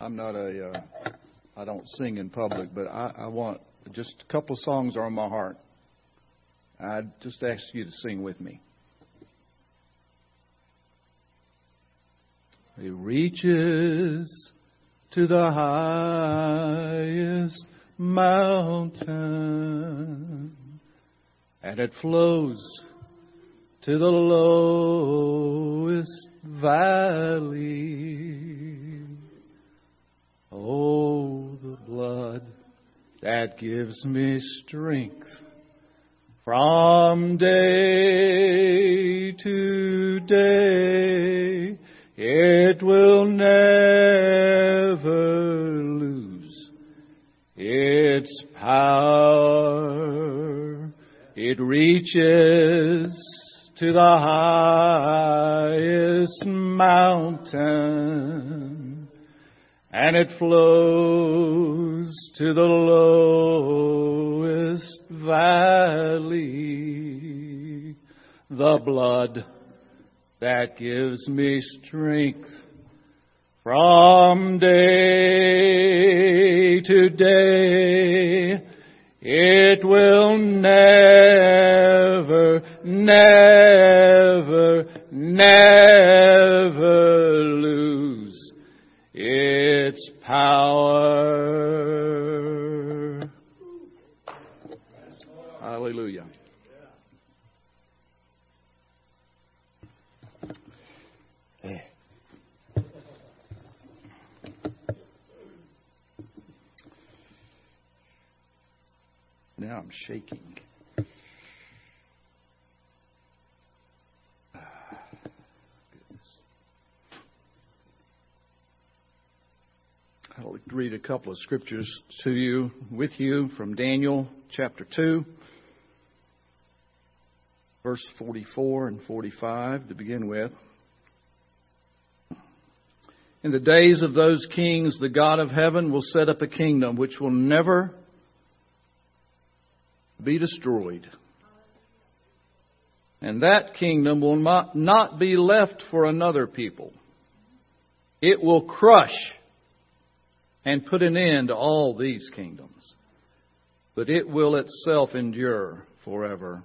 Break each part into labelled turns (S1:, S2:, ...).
S1: I'm not a, uh, I don't sing in public, but I, I want just a couple songs are on my heart. I'd just ask you to sing with me. It reaches to the highest mountain and it flows to the lowest valley. Oh, the blood that gives me strength from day to day. It will never lose its power. It reaches to the highest mountain and it flows to the lowest valley. The blood that gives me strength from day to day. It will never, never, never lose its power. Hallelujah. Now I'm shaking. I'll read a couple of scriptures to you, with you, from Daniel chapter 2, verse 44 and 45 to begin with. In the days of those kings, the God of heaven will set up a kingdom which will never be destroyed. And that kingdom will not, not be left for another people. It will crush and put an end to all these kingdoms. But it will itself endure forever.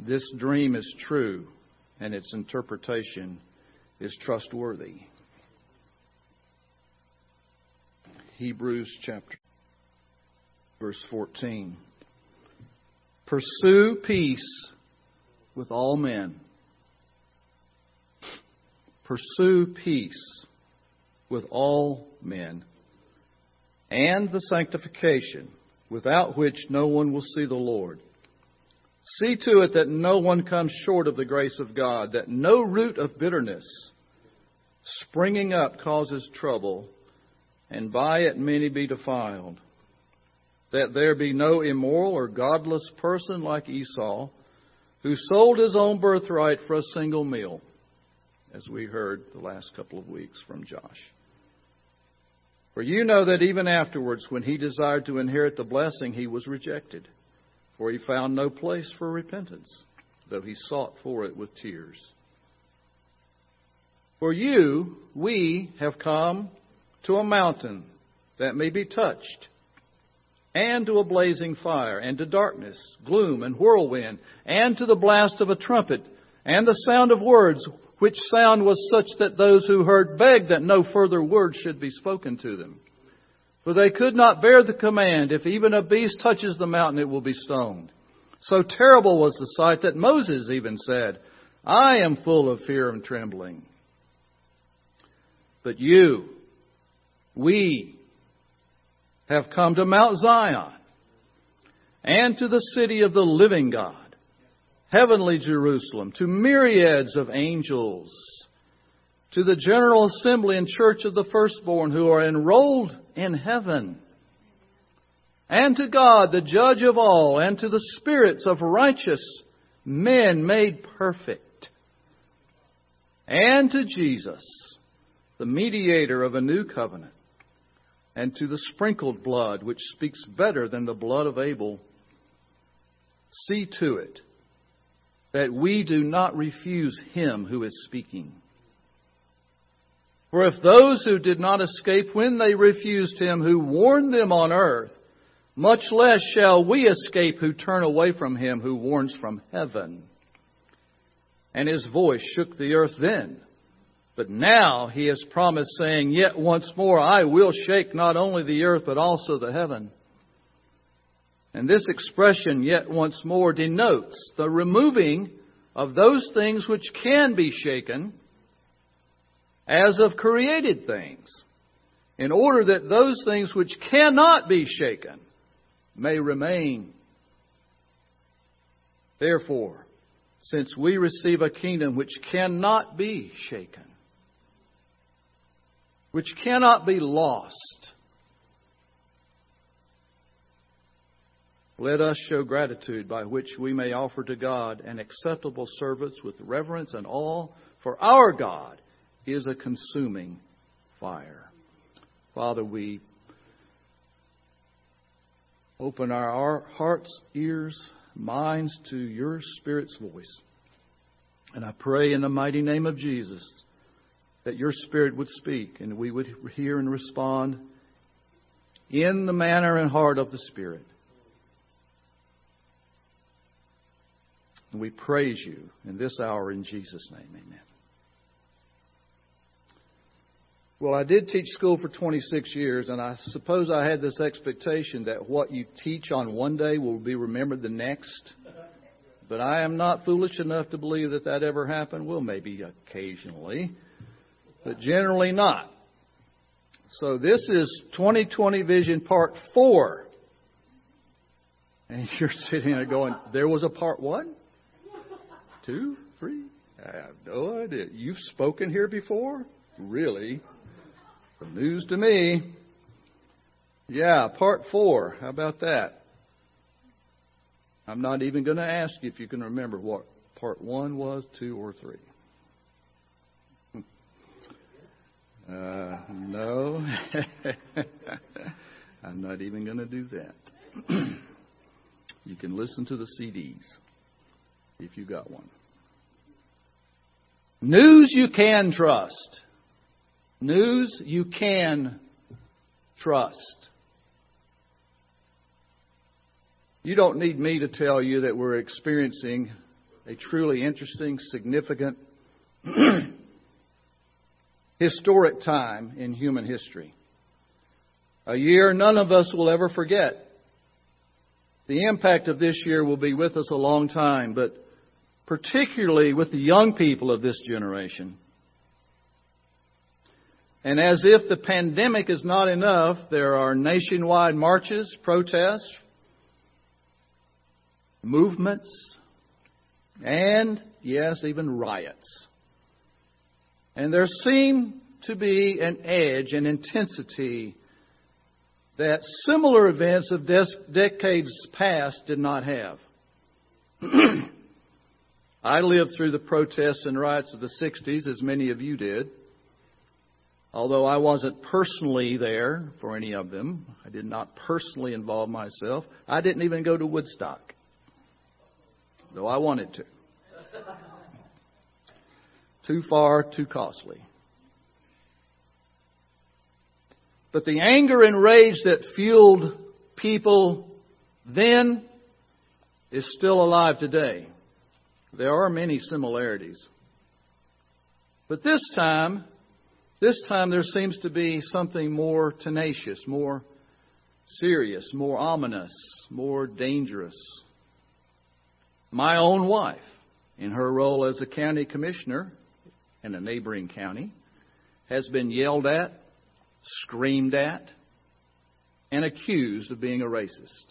S1: This dream is true, and its interpretation is trustworthy. Hebrews chapter verse 14. Pursue peace with all men. Pursue peace with all men and the sanctification without which no one will see the Lord. See to it that no one comes short of the grace of God, that no root of bitterness springing up causes trouble, and by it many be defiled that there be no immoral or godless person like Esau, who sold his own birthright for a single meal, as we heard the last couple of weeks from Josh. For you know that even afterwards, when he desired to inherit the blessing, he was rejected, for he found no place for repentance, though he sought for it with tears. For you, we have come to a mountain that may be touched and to a blazing fire, and to darkness, gloom, and whirlwind, and to the blast of a trumpet, and the sound of words, which sound was such that those who heard begged that no further word should be spoken to them. For they could not bear the command, if even a beast touches the mountain, it will be stoned. So terrible was the sight that Moses even said, I am full of fear and trembling. But you, we, have come to Mount Zion and to the city of the living God, heavenly Jerusalem, to myriads of angels, to the general assembly and church of the firstborn who are enrolled in heaven, and to God, the judge of all, and to the spirits of righteous men made perfect, and to Jesus, the mediator of a new covenant and to the sprinkled blood, which speaks better than the blood of Abel. See to it that we do not refuse him who is speaking. For if those who did not escape when they refused him who warned them on earth, much less shall we escape who turn away from him who warns from heaven. And his voice shook the earth then. But now he has promised, saying, Yet once more I will shake not only the earth, but also the heaven. And this expression, yet once more, denotes the removing of those things which can be shaken as of created things, in order that those things which cannot be shaken may remain. Therefore, since we receive a kingdom which cannot be shaken, which cannot be lost, let us show gratitude by which we may offer to God an acceptable service with reverence and awe, for our God is a consuming fire. Father, we Open our hearts, ears, minds to your Spirit's voice. And I pray in the mighty name of Jesus that your Spirit would speak and we would hear and respond in the manner and heart of the Spirit. And we praise you in this hour in Jesus' name. Amen. Well, I did teach school for 26 years, and I suppose I had this expectation that what you teach on one day will be remembered the next. But I am not foolish enough to believe that that ever happened. Well, maybe occasionally, but generally not. So this is 2020 Vision Part 4. And you're sitting there going, there was a part one, two, three? I have no idea. You've spoken here before? Really? Some news to me. Yeah, part four. How about that? I'm not even going to ask you if you can remember what part one was, two, or three. Uh, no. I'm not even going to do that. you can listen to the CDs if you got one. News you can trust. News you can trust. You don't need me to tell you that we're experiencing a truly interesting, significant, historic time in human history. A year none of us will ever forget. The impact of this year will be with us a long time, but particularly with the young people of this generation. And as if the pandemic is not enough, there are nationwide marches, protests, movements, and, yes, even riots. And there seem to be an edge, an intensity that similar events of decades past did not have. I lived through the protests and riots of the 60s, as many of you did. Although I wasn't personally there for any of them, I did not personally involve myself. I didn't even go to Woodstock, though I wanted to. too far, too costly. But the anger and rage that fueled people then is still alive today. There are many similarities. But this time, this time there seems to be something more tenacious, more serious, more ominous, more dangerous. My own wife, in her role as a county commissioner in a neighboring county, has been yelled at, screamed at, and accused of being a racist.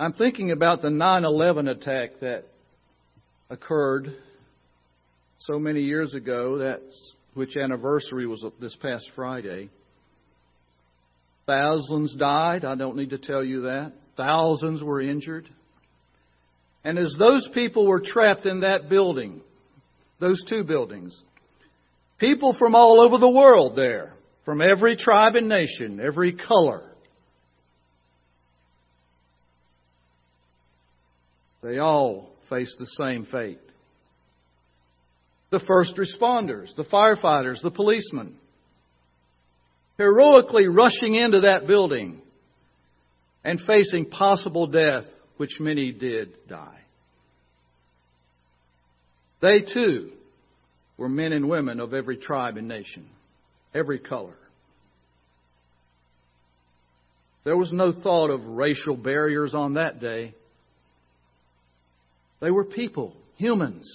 S1: I'm thinking about the 9 11 attack that occurred so many years ago, that's which anniversary was this past Friday. Thousands died. I don't need to tell you that. Thousands were injured. And as those people were trapped in that building, those two buildings, people from all over the world there, from every tribe and nation, every color, they all faced the same fate. the first responders, the firefighters, the policemen, heroically rushing into that building and facing possible death, which many did die. They too were men and women of every tribe and nation, every color. There was no thought of racial barriers on that day. They were people, humans.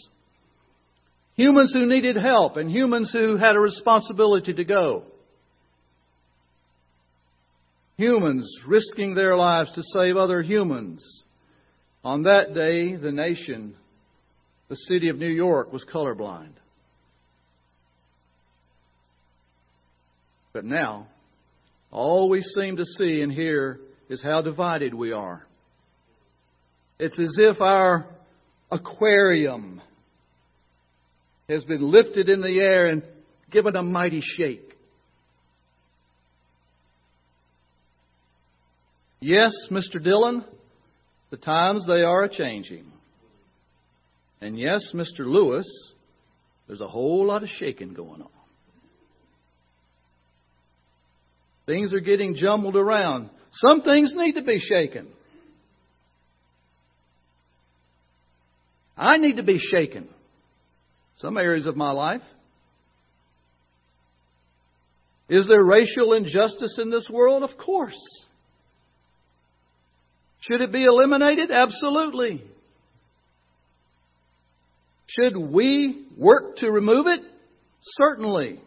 S1: Humans who needed help and humans who had a responsibility to go. Humans risking their lives to save other humans. On that day, the nation, the city of New York, was colorblind. But now, all we seem to see and hear is how divided we are. It's as if our aquarium has been lifted in the air and given a mighty shake. Yes, Mr. Dylan, the times they are a changing. And yes, Mr. Lewis, there's a whole lot of shaking going on. Things are getting jumbled around. Some things need to be shaken. I need to be shaken. Some areas of my life. Is there racial injustice in this world? Of course. Should it be eliminated? Absolutely. Should we work to remove it? Certainly.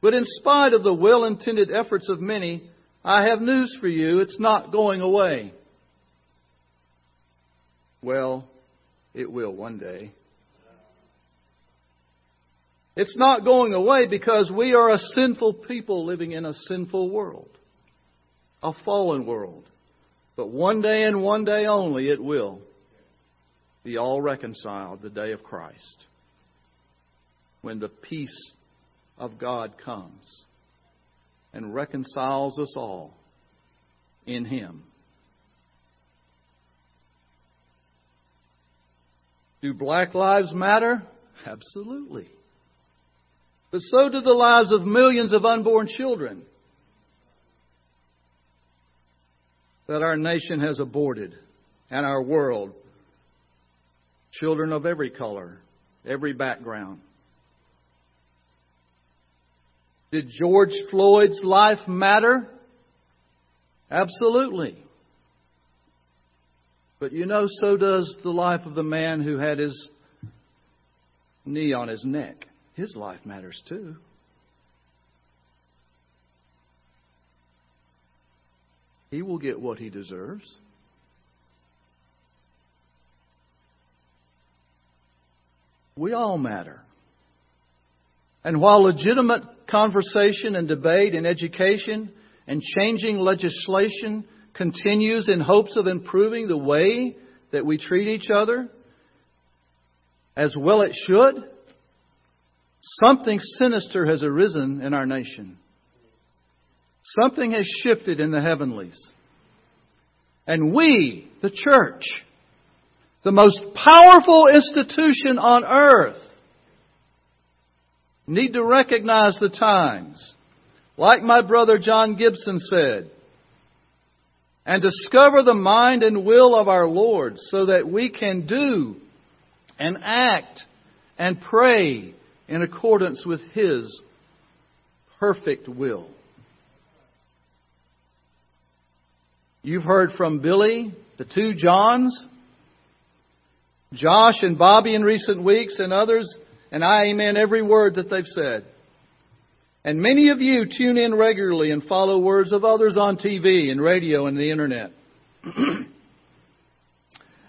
S1: But in spite of the well intended efforts of many, I have news for you. It's not going away. Well, it will one day. It's not going away because we are a sinful people living in a sinful world, a fallen world. But one day and one day only it will be all reconciled, the day of Christ, when the peace of God comes and reconciles us all in Him. Do black lives matter? Absolutely. But so do the lives of millions of unborn children that our nation has aborted and our world. Children of every color, every background. Did George Floyd's life matter? Absolutely. But you know, so does the life of the man who had his knee on his neck. His life matters too. He will get what he deserves. We all matter. And while legitimate conversation and debate and education and changing legislation continues in hopes of improving the way that we treat each other, as well it should, something sinister has arisen in our nation. Something has shifted in the heavenlies. And we, the church, the most powerful institution on earth, need to recognize the times. Like my brother John Gibson said, and discover the mind and will of our Lord so that we can do and act and pray in accordance with His perfect will. You've heard from Billy, the two Johns, Josh and Bobby in recent weeks, and others and I amen every word that they've said. And many of you tune in regularly and follow words of others on TV and radio and the internet.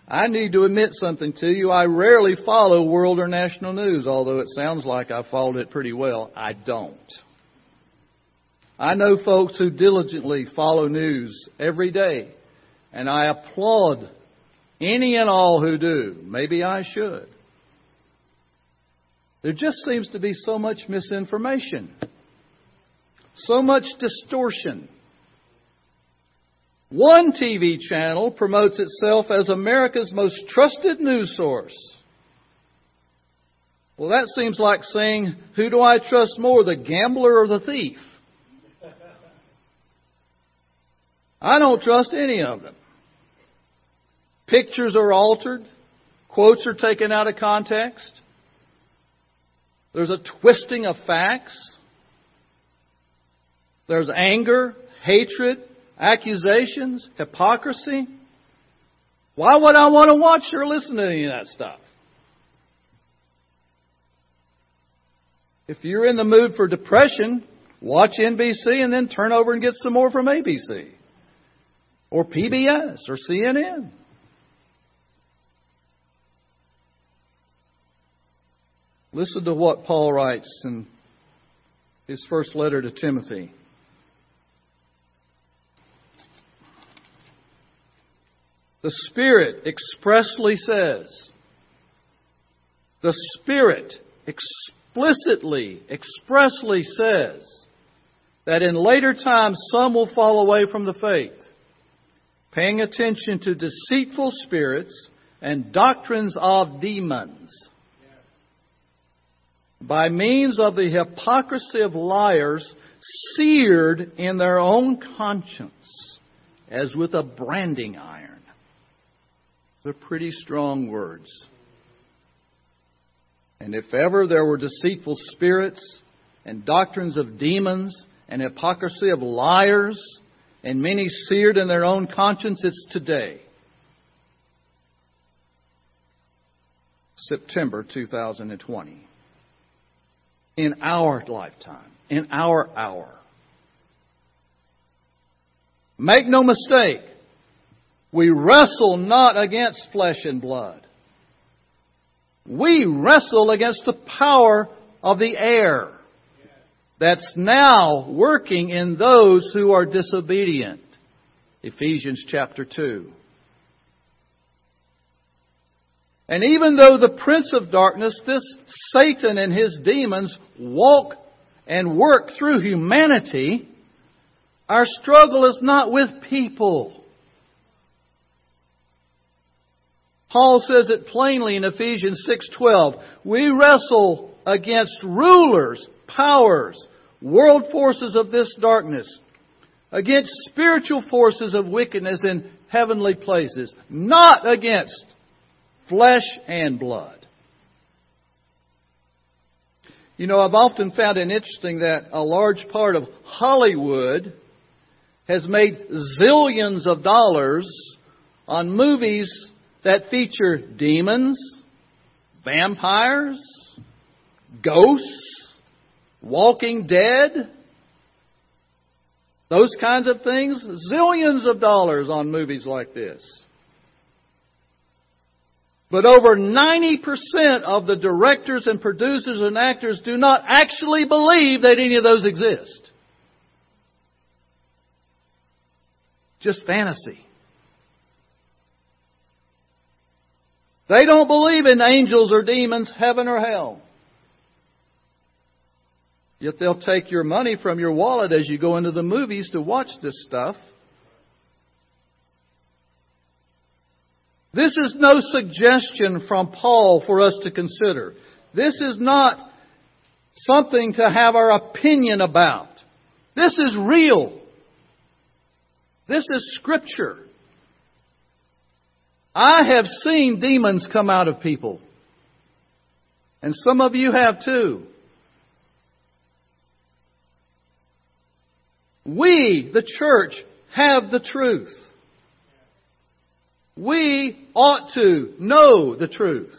S1: I need to admit something to you. I rarely follow world or national news, although it sounds like I followed it pretty well. I don't. I know folks who diligently follow news every day, and I applaud any and all who do. Maybe I should. There just seems to be so much misinformation, so much distortion. One TV channel promotes itself as America's most trusted news source. Well, that seems like saying, who do I trust more, the gambler or the thief? I don't trust any of them. Pictures are altered. Quotes are taken out of context. There's a twisting of facts. There's anger, hatred, accusations, hypocrisy. Why would I want to watch or listen to any of that stuff? If you're in the mood for depression, watch NBC and then turn over and get some more from ABC or PBS or CNN. Listen to what Paul writes in his first letter to Timothy. The Spirit expressly says, the Spirit explicitly, expressly says that in later times some will fall away from the faith, paying attention to deceitful spirits and doctrines of demons. By means of the hypocrisy of liars, seared in their own conscience as with a branding iron. They're pretty strong words. And if ever there were deceitful spirits and doctrines of demons and hypocrisy of liars and many seared in their own conscience, it's today. September 2020. In our lifetime, in our hour. Make no mistake, we wrestle not against flesh and blood. We wrestle against the power of the air that's now working in those who are disobedient. Ephesians chapter 2. And even though the prince of darkness, this Satan and his demons, walk and work through humanity, our struggle is not with people. Paul says it plainly in Ephesians 6:12. We wrestle against rulers, powers, world forces of this darkness, against spiritual forces of wickedness in heavenly places, not against flesh and blood. You know, I've often found it interesting that a large part of Hollywood has made zillions of dollars on movies that feature demons, vampires, ghosts, walking dead, those kinds of things. Zillions of dollars on movies like this. But over 90% of the directors and producers and actors do not actually believe that any of those exist. Just fantasy. They don't believe in angels or demons, heaven or hell. Yet they'll take your money from your wallet as you go into the movies to watch this stuff. This is no suggestion from Paul for us to consider. This is not something to have our opinion about. This is real. This is Scripture. I have seen demons come out of people. And some of you have too. We, the church, have the truth. We ought to know the truth.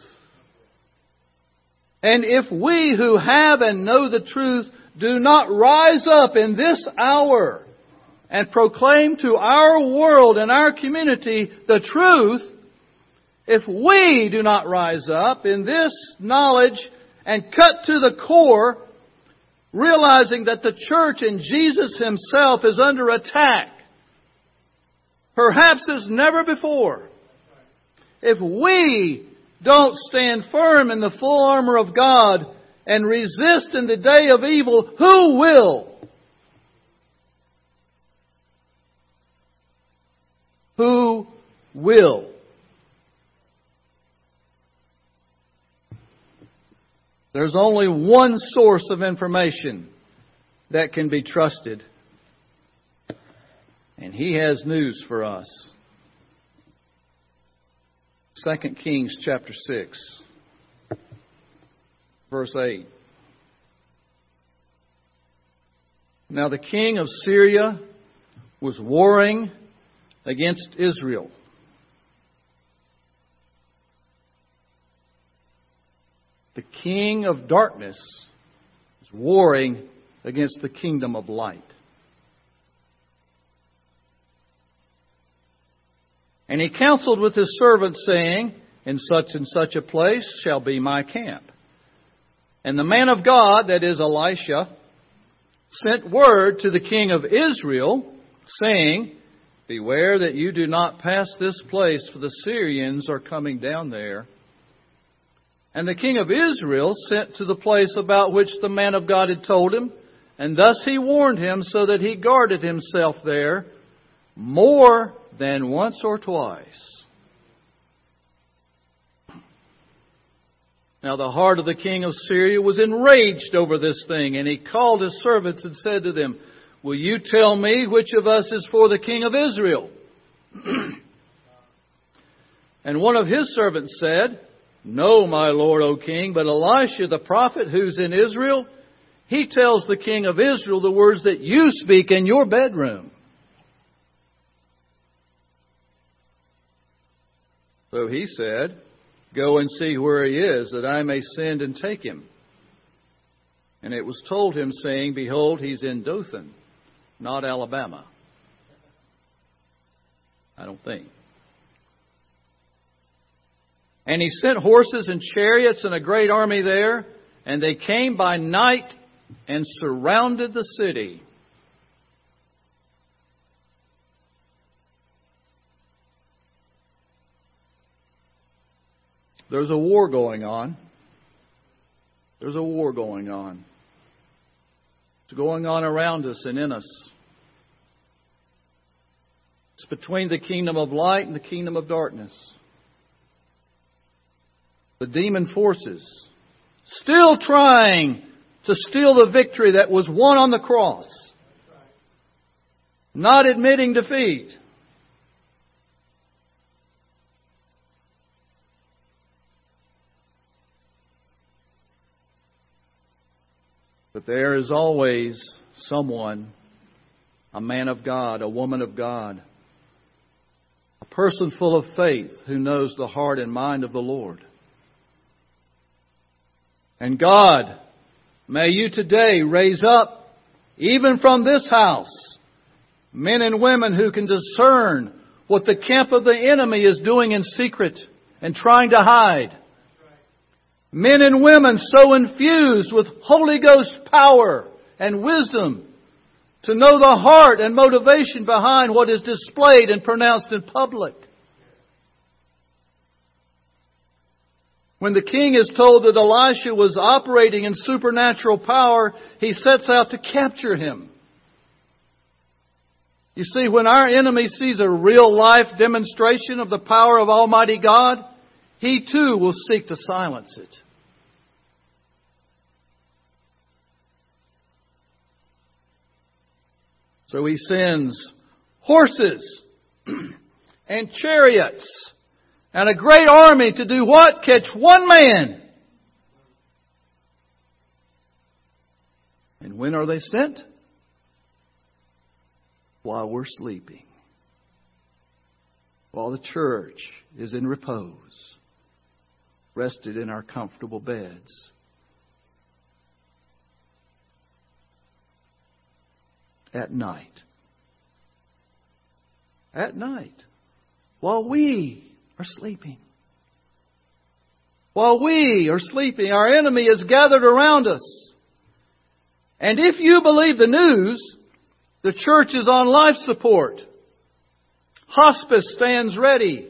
S1: And if we who have and know the truth do not rise up in this hour and proclaim to our world and our community the truth, if we do not rise up in this knowledge and cut to the core, realizing that the church and Jesus Himself is under attack, perhaps as never before, if we don't stand firm in the full armor of God and resist in the day of evil, who will? Who will? There's only one source of information that can be trusted. And he has news for us. 2 Kings chapter 6, verse 8. Now the king of Syria was warring against Israel. The king of darkness is warring against the kingdom of light. And he counseled with his servants, saying, In such and such a place shall be my camp. And the man of God, that is Elisha, sent word to the king of Israel, saying, Beware that you do not pass this place, for the Syrians are coming down there. And the king of Israel sent to the place about which the man of God had told him, and thus he warned him so that he guarded himself there more than once or twice. Now the heart of the king of Syria was enraged over this thing, and he called his servants and said to them, Will you tell me which of us is for the king of Israel? and one of his servants said, No, my lord, O king, but Elisha the prophet who's in Israel, he tells the king of Israel the words that you speak in your bedroom. So he said, Go and see where he is, that I may send and take him. And it was told him, saying, Behold, he's in Dothan, not Alabama. I don't think. And he sent horses and chariots and a great army there, and they came by night and surrounded the city. There's a war going on. There's a war going on. It's going on around us and in us. It's between the kingdom of light and the kingdom of darkness. The demon forces still trying to steal the victory that was won on the cross, not admitting defeat. But there is always someone, a man of God, a woman of God, a person full of faith who knows the heart and mind of the Lord. And God, may you today raise up, even from this house, men and women who can discern what the camp of the enemy is doing in secret and trying to hide. Men and women so infused with Holy Ghost power and wisdom to know the heart and motivation behind what is displayed and pronounced in public. When the king is told that Elisha was operating in supernatural power, he sets out to capture him. You see, when our enemy sees a real life demonstration of the power of Almighty God, he too will seek to silence it. So he sends horses and chariots and a great army to do what? Catch one man. And when are they sent? While we're sleeping. While the church is in repose, rested in our comfortable beds. At night. At night. While we are sleeping. While we are sleeping, our enemy is gathered around us. And if you believe the news, the church is on life support. Hospice stands ready.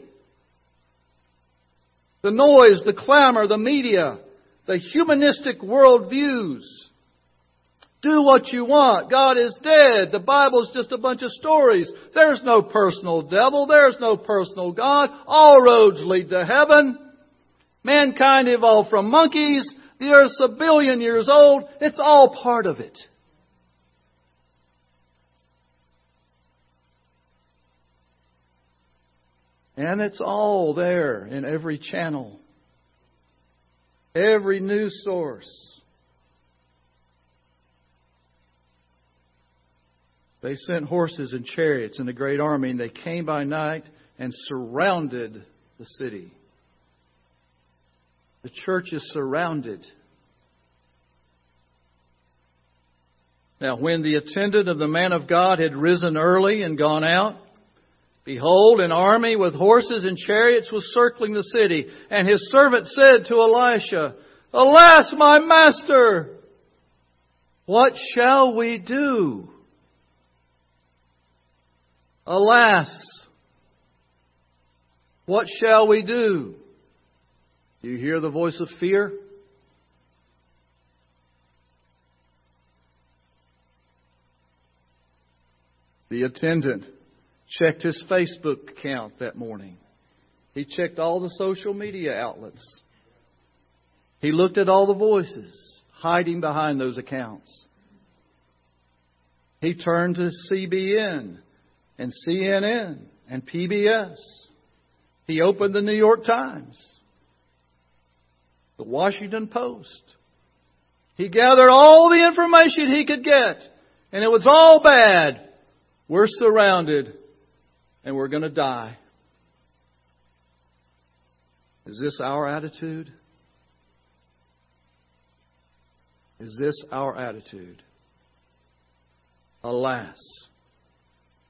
S1: The noise, the clamor, the media, the humanistic worldviews. Do what you want. God is dead. The Bible's just a bunch of stories. There's no personal devil. There's no personal God. All roads lead to heaven. Mankind evolved from monkeys. The earth's a billion years old. It's all part of it. And it's all there in every channel, every news source. They sent horses and chariots and a great army, and they came by night and surrounded the city. The church is surrounded. Now, when the attendant of the man of God had risen early and gone out, behold, an army with horses and chariots was circling the city. And his servant said to Elisha, Alas, my master! What shall we do? Alas, what shall we do? Do you hear the voice of fear? The attendant checked his Facebook account that morning. He checked all the social media outlets. He looked at all the voices hiding behind those accounts. He turned to CBN and CNN and PBS. He opened the New York Times, the Washington Post. He gathered all the information he could get, and it was all bad. We're surrounded, and we're going to die. Is this our attitude? Is this our attitude? Alas.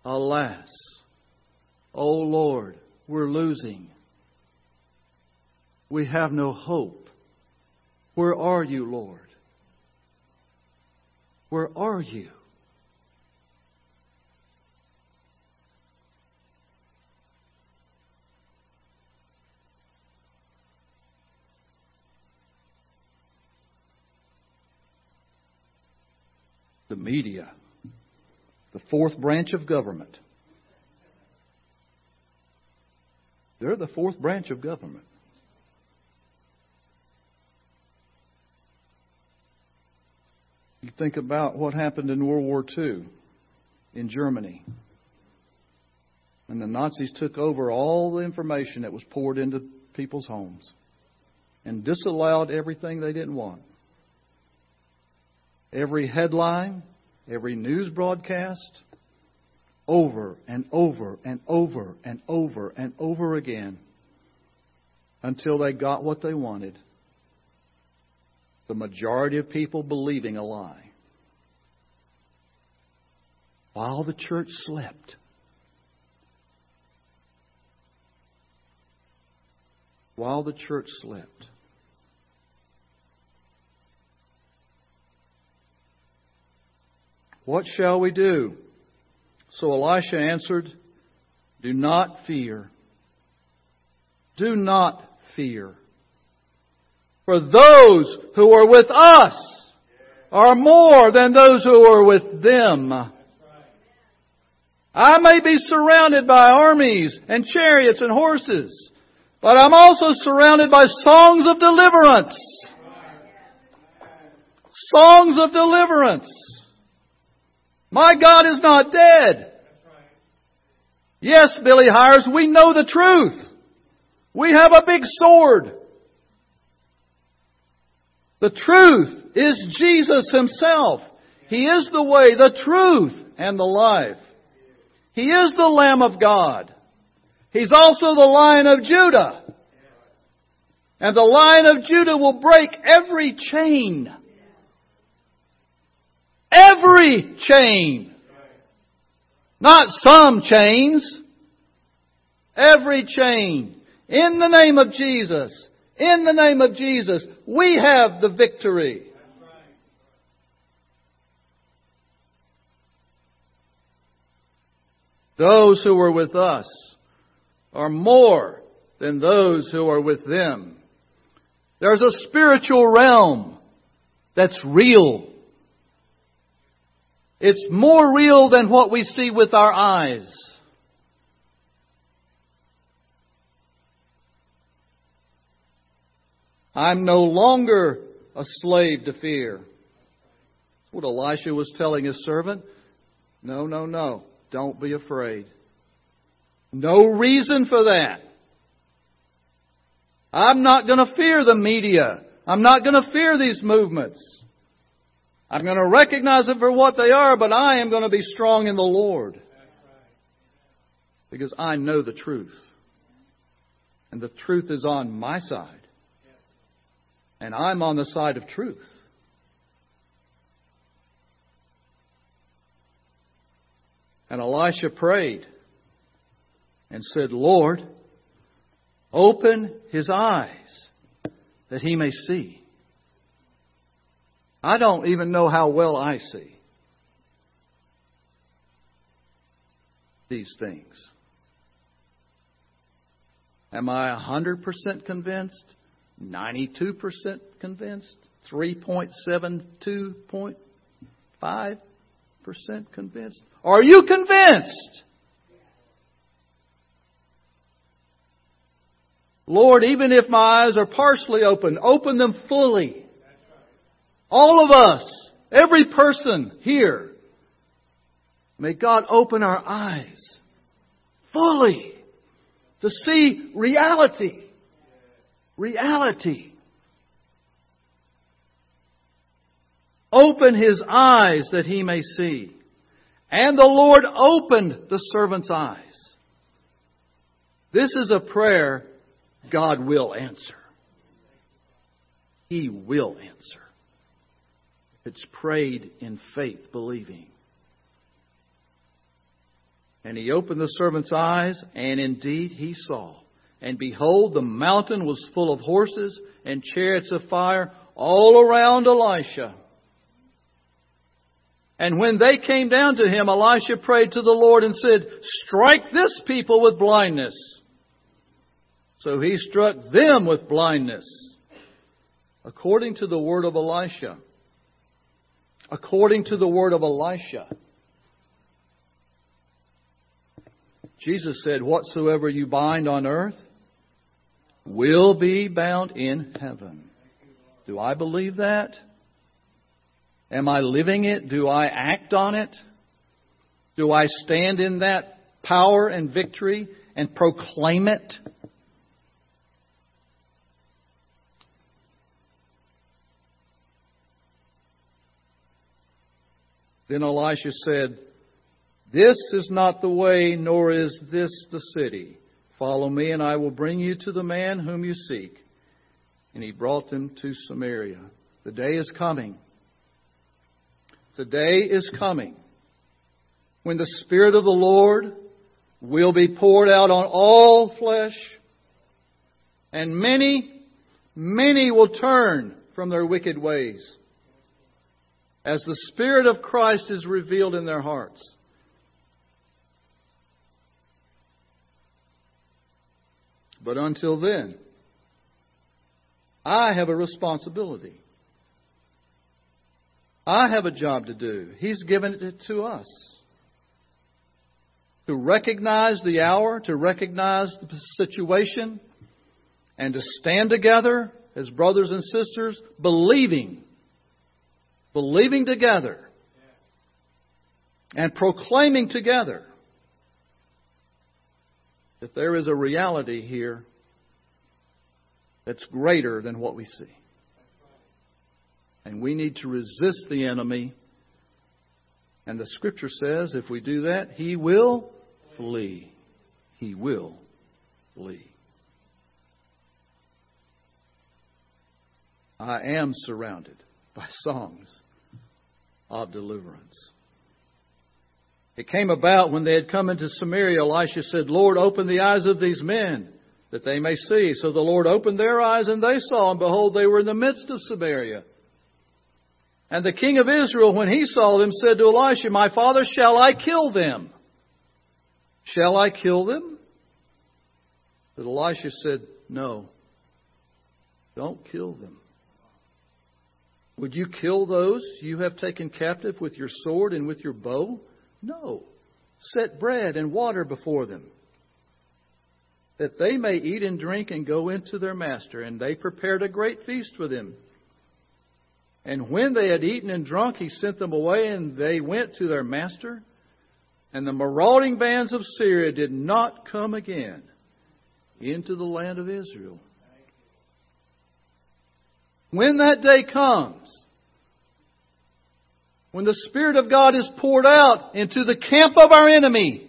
S1: Alas. Oh Lord, we're losing. We have no hope. Where are you, Lord? Where are you? The media the fourth branch of government. They're the fourth branch of government. You think about what happened in World War II in Germany. When the Nazis took over all the information that was poured into people's homes and disallowed everything they didn't want. Every headline, every news broadcast over and over and over and over and over again until they got what they wanted. The majority of people believing a lie. While the church slept. While the church slept. What shall we do? So Elisha answered, Do not fear. Do not fear. For those who are with us are more than those who are with them. I may be surrounded by armies and chariots and horses, but I'm also surrounded by songs of deliverance. Songs of deliverance. My God is not dead. Yes, Billy Hires, we know the truth. We have a big sword. The truth is Jesus Himself. He is the way, the truth, and the life. He is the Lamb of God. He's also the Lion of Judah. And the Lion of Judah will break every chain Every chain. Not some chains. Every chain. In the name of Jesus. In the name of Jesus. We have the victory. Those who are with us are more than those who are with them. There's a spiritual realm that's real. It's more real than what we see with our eyes. I'm no longer a slave to fear. That's What Elisha was telling his servant. No, no, no. Don't be afraid. No reason for that. I'm not going to fear the media. I'm not going to fear these movements. I'm going to recognize it for what they are, but I am going to be strong in the Lord. Because I know the truth. And the truth is on my side. And I'm on the side of truth. And Elisha prayed and said, Lord, open his eyes that he may see. I don't even know how well I see these things. Am I 100% convinced? 92% convinced? 3.72.5% convinced? Are you convinced? Lord, even if my eyes are partially open, open them fully. All of us, every person here, may God open our eyes fully to see reality. Reality. Open his eyes that he may see. And the Lord opened the servant's eyes. This is a prayer God will answer. He will answer. It's prayed in faith, believing. And he opened the servant's eyes, and indeed he saw. And behold, the mountain was full of horses and chariots of fire all around Elisha. And when they came down to him, Elisha prayed to the Lord and said, Strike this people with blindness. So he struck them with blindness, according to the word of Elisha. According to the word of Elisha. Jesus said, Whatsoever you bind on earth will be bound in heaven. Do I believe that? Am I living it? Do I act on it? Do I stand in that power and victory and proclaim it? Then Elisha said, This is not the way, nor is this the city. Follow me, and I will bring you to the man whom you seek. And he brought them to Samaria. The day is coming. The day is coming when the Spirit of the Lord will be poured out on all flesh, and many, many will turn from their wicked ways as the Spirit of Christ is revealed in their hearts. But until then, I have a responsibility. I have a job to do. He's given it to us. To recognize the hour, to recognize the situation, and to stand together as brothers and sisters, believing believing together and proclaiming together that there is a reality here that's greater than what we see. And we need to resist the enemy. And the scripture says if we do that, he will flee. He will flee. I am surrounded by songs of deliverance. It came about when they had come into Samaria, Elisha said, Lord, open the eyes of these men that they may see. So the Lord opened their eyes and they saw, and behold, they were in the midst of Samaria. And the king of Israel, when he saw them, said to Elisha, My father, shall I kill them? Shall I kill them? But Elisha said, No, don't kill them. Would you kill those you have taken captive with your sword and with your bow? No. Set bread and water before them, that they may eat and drink and go into their master. And they prepared a great feast for them. And when they had eaten and drunk, he sent them away, and they went to their master. And the marauding bands of Syria did not come again into the land of Israel. When that day comes, when the Spirit of God is poured out into the camp of our enemy,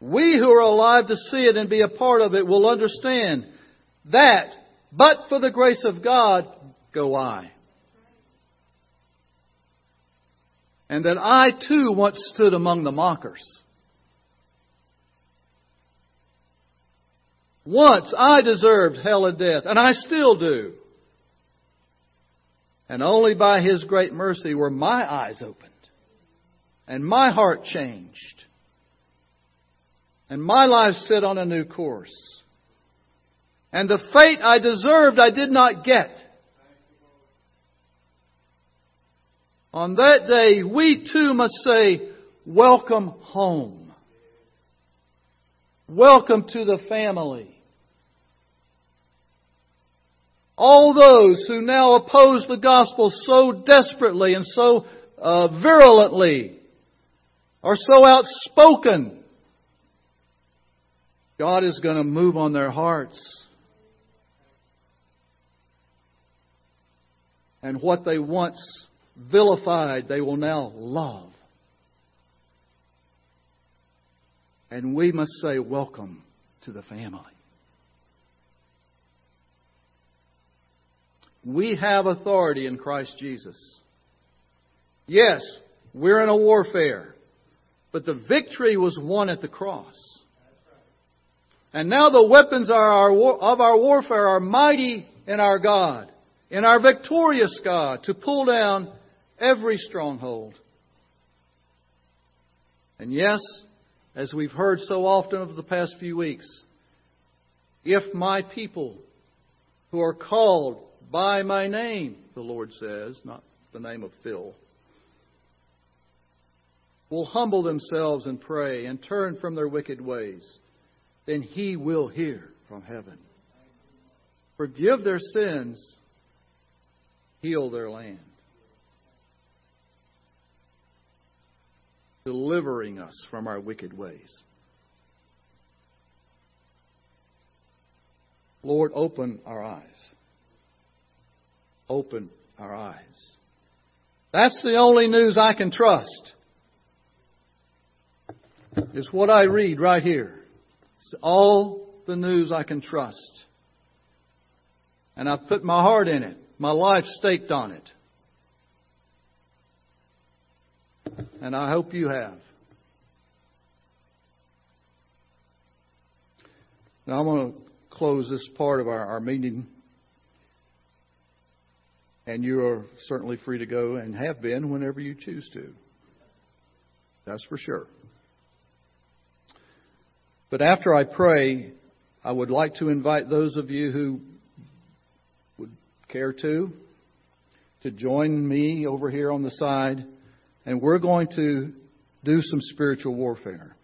S1: we who are alive to see it and be a part of it will understand that, but for the grace of God, go I. And that I too once stood among the mockers. Once I deserved hell and death, and I still do. And only by His great mercy were my eyes opened and my heart changed and my life set on a new course. And the fate I deserved I did not get. On that day, we too must say, Welcome home. Welcome to the family. All those who now oppose the gospel so desperately and so uh, virulently are so outspoken God is going to move on their hearts. And what they once vilified, they will now love. And we must say, Welcome to the family. We have authority in Christ Jesus. Yes, we're in a warfare, but the victory was won at the cross. And now the weapons of our warfare are mighty in our God, in our victorious God, to pull down every stronghold. And yes, as we've heard so often over the past few weeks, if my people who are called by my name, the Lord says, not the name of Phil, will humble themselves and pray and turn from their wicked ways then he will hear from heaven. Forgive their sins, heal their land. Delivering us from our wicked ways. Lord, open our eyes. Open our eyes. That's the only news I can trust. Is what I read right here. It's all the news I can trust. And I've put my heart in it, my life staked on it. And I hope you have. Now I'm going to close this part of our, our meeting. And you are certainly free to go and have been whenever you choose to. That's for sure. But after I pray, I would like to invite those of you who would care to to join me over here on the side, and we're going to do some spiritual warfare.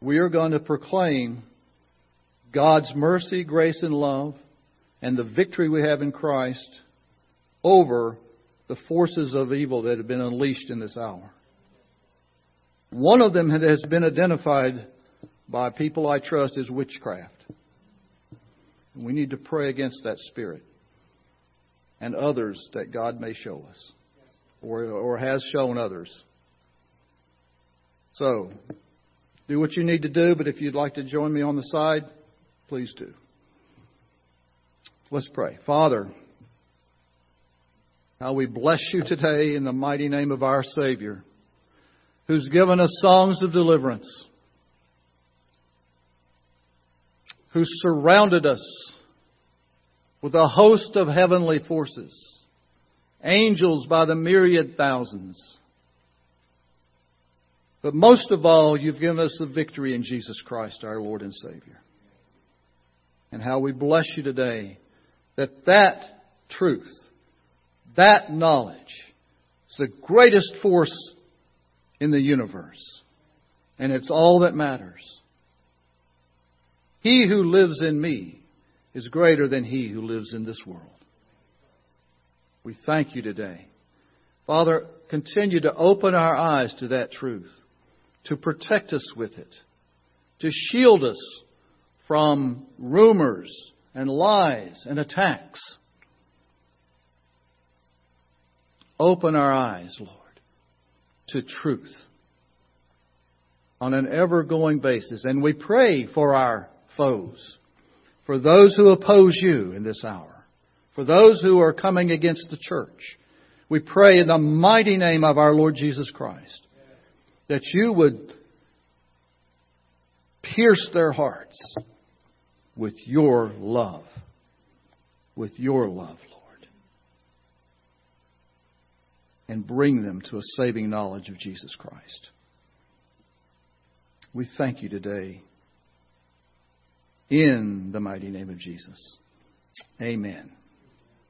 S1: We are going to proclaim God's mercy, grace, and love, and the victory we have in Christ over the forces of evil that have been unleashed in this hour. One of them has been identified by people I trust as witchcraft. We need to pray against that spirit and others that God may show us or, or has shown others. So, do what you need to do, but if you'd like to join me on the side, please do. Let's pray. Father, how we bless you today in the mighty name of our Savior, who's given us songs of deliverance who surrounded us with a host of heavenly forces, angels by the myriad thousands. But most of all, you've given us the victory in Jesus Christ, our Lord and Savior. And how we bless you today that that truth, that knowledge, is the greatest force in the universe. And it's all that matters. He who lives in me is greater than he who lives in this world. We thank you today. Father, continue to open our eyes to that truth, to protect us with it, to shield us from rumors and lies and attacks. Open our eyes, Lord, to truth on an ever going basis. And we pray for our foes, for those who oppose you in this hour, for those who are coming against the church. We pray in the mighty name of our Lord Jesus Christ that you would pierce their hearts with your love. With your love, Lord. And bring them to a saving knowledge of Jesus Christ. We thank you today in the mighty name of Jesus. Amen.